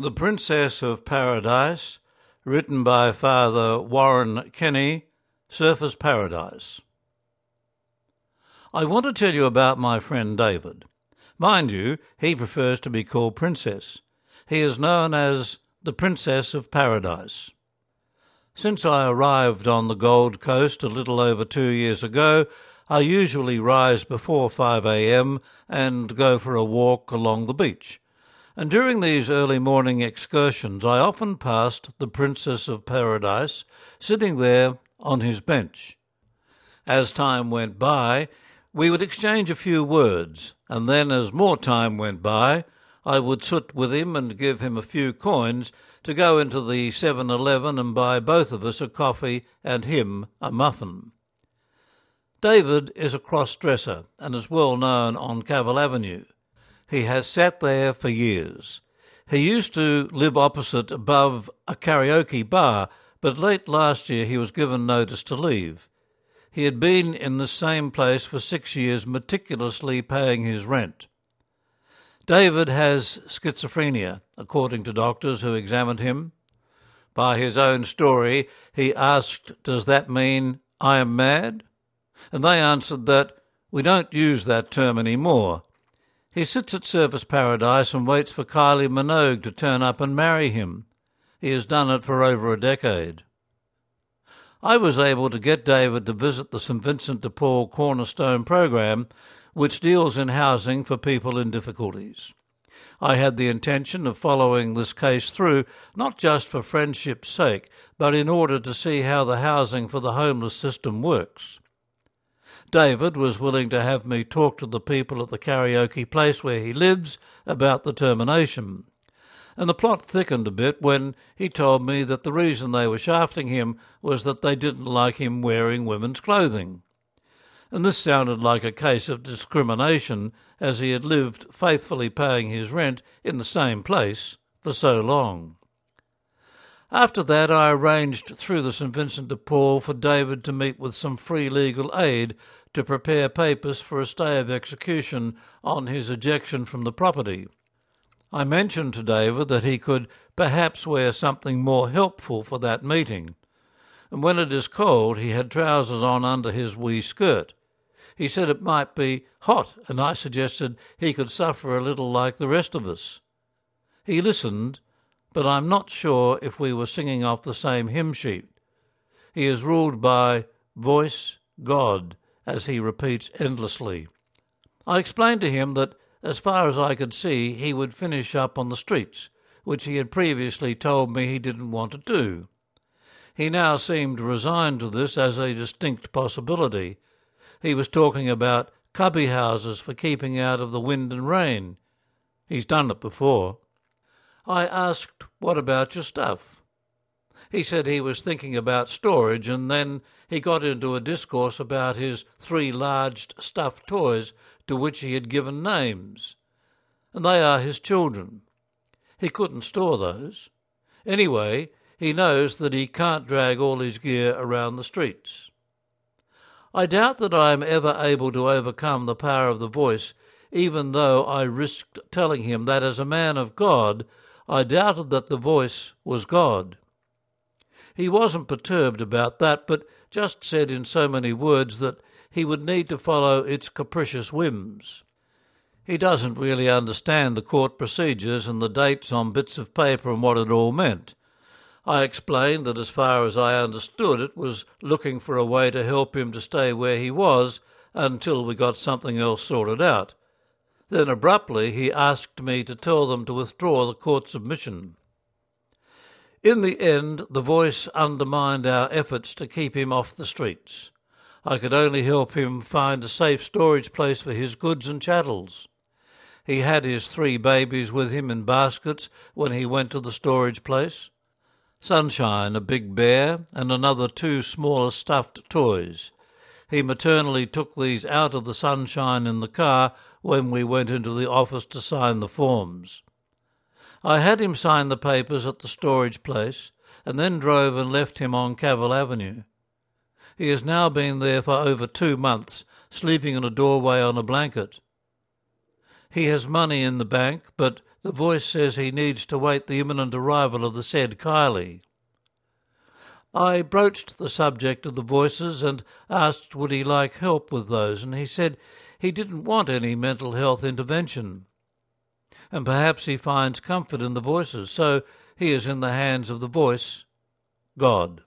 The Princess of Paradise, written by Father Warren Kinney, Surfers Paradise. I want to tell you about my friend David. Mind you, he prefers to be called Princess. He is known as the Princess of Paradise. Since I arrived on the Gold Coast a little over two years ago, I usually rise before 5 a.m. and go for a walk along the beach. And during these early morning excursions, I often passed the Princess of Paradise sitting there on his bench. As time went by, we would exchange a few words, and then as more time went by, I would sit with him and give him a few coins to go into the 7 Eleven and buy both of us a coffee and him a muffin. David is a cross dresser and is well known on Cavill Avenue. He has sat there for years. He used to live opposite above a karaoke bar, but late last year he was given notice to leave. He had been in the same place for six years, meticulously paying his rent. David has schizophrenia, according to doctors who examined him. By his own story, he asked, Does that mean I am mad? And they answered that we don't use that term any more. He sits at Surfers Paradise and waits for Kylie Minogue to turn up and marry him. He has done it for over a decade. I was able to get David to visit the St Vincent de Paul Cornerstone program which deals in housing for people in difficulties. I had the intention of following this case through, not just for friendship's sake, but in order to see how the housing for the homeless system works. David was willing to have me talk to the people at the karaoke place where he lives about the termination. And the plot thickened a bit when he told me that the reason they were shafting him was that they didn't like him wearing women's clothing and this sounded like a case of discrimination as he had lived faithfully paying his rent in the same place for so long. After that, I arranged through the St Vincent de Paul for David to meet with some free legal aid to prepare papers for a stay of execution on his ejection from the property. I mentioned to David that he could perhaps wear something more helpful for that meeting, and when it is cold, he had trousers on under his wee skirt. He said it might be hot, and I suggested he could suffer a little like the rest of us. He listened, but I'm not sure if we were singing off the same hymn sheet. He is ruled by voice God, as he repeats endlessly. I explained to him that, as far as I could see, he would finish up on the streets, which he had previously told me he didn't want to do. He now seemed resigned to this as a distinct possibility, he was talking about cubby houses for keeping out of the wind and rain. He's done it before. I asked, What about your stuff? He said he was thinking about storage, and then he got into a discourse about his three large stuffed toys to which he had given names. And they are his children. He couldn't store those. Anyway, he knows that he can't drag all his gear around the streets. I doubt that I am ever able to overcome the power of the voice, even though I risked telling him that as a man of God, I doubted that the voice was God. He wasn't perturbed about that, but just said in so many words that he would need to follow its capricious whims. He doesn't really understand the court procedures and the dates on bits of paper and what it all meant. I explained that as far as I understood it was looking for a way to help him to stay where he was until we got something else sorted out. Then abruptly he asked me to tell them to withdraw the court submission. In the end, the voice undermined our efforts to keep him off the streets. I could only help him find a safe storage place for his goods and chattels. He had his three babies with him in baskets when he went to the storage place. Sunshine, a big bear, and another two smaller stuffed toys. He maternally took these out of the sunshine in the car when we went into the office to sign the forms. I had him sign the papers at the storage place and then drove and left him on Cavill Avenue. He has now been there for over two months, sleeping in a doorway on a blanket. He has money in the bank, but the voice says he needs to wait the imminent arrival of the said Kylie. I broached the subject of the voices and asked would he like help with those, and he said he didn't want any mental health intervention. And perhaps he finds comfort in the voices, so he is in the hands of the voice, God.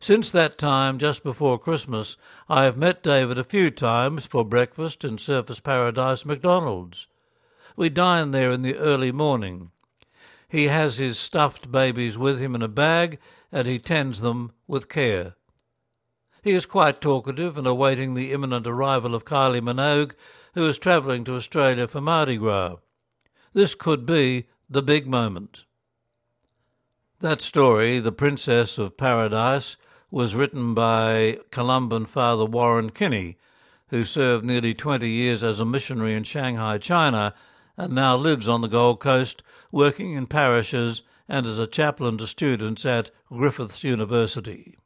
Since that time, just before Christmas, I have met David a few times for breakfast in Surfers Paradise McDonald's. We dine there in the early morning. He has his stuffed babies with him in a bag, and he tends them with care. He is quite talkative and awaiting the imminent arrival of Kylie Minogue, who is travelling to Australia for Mardi Gras. This could be the big moment. That story, The Princess of Paradise, was written by Columban Father Warren Kinney, who served nearly 20 years as a missionary in Shanghai, China, and now lives on the Gold Coast, working in parishes and as a chaplain to students at Griffiths University.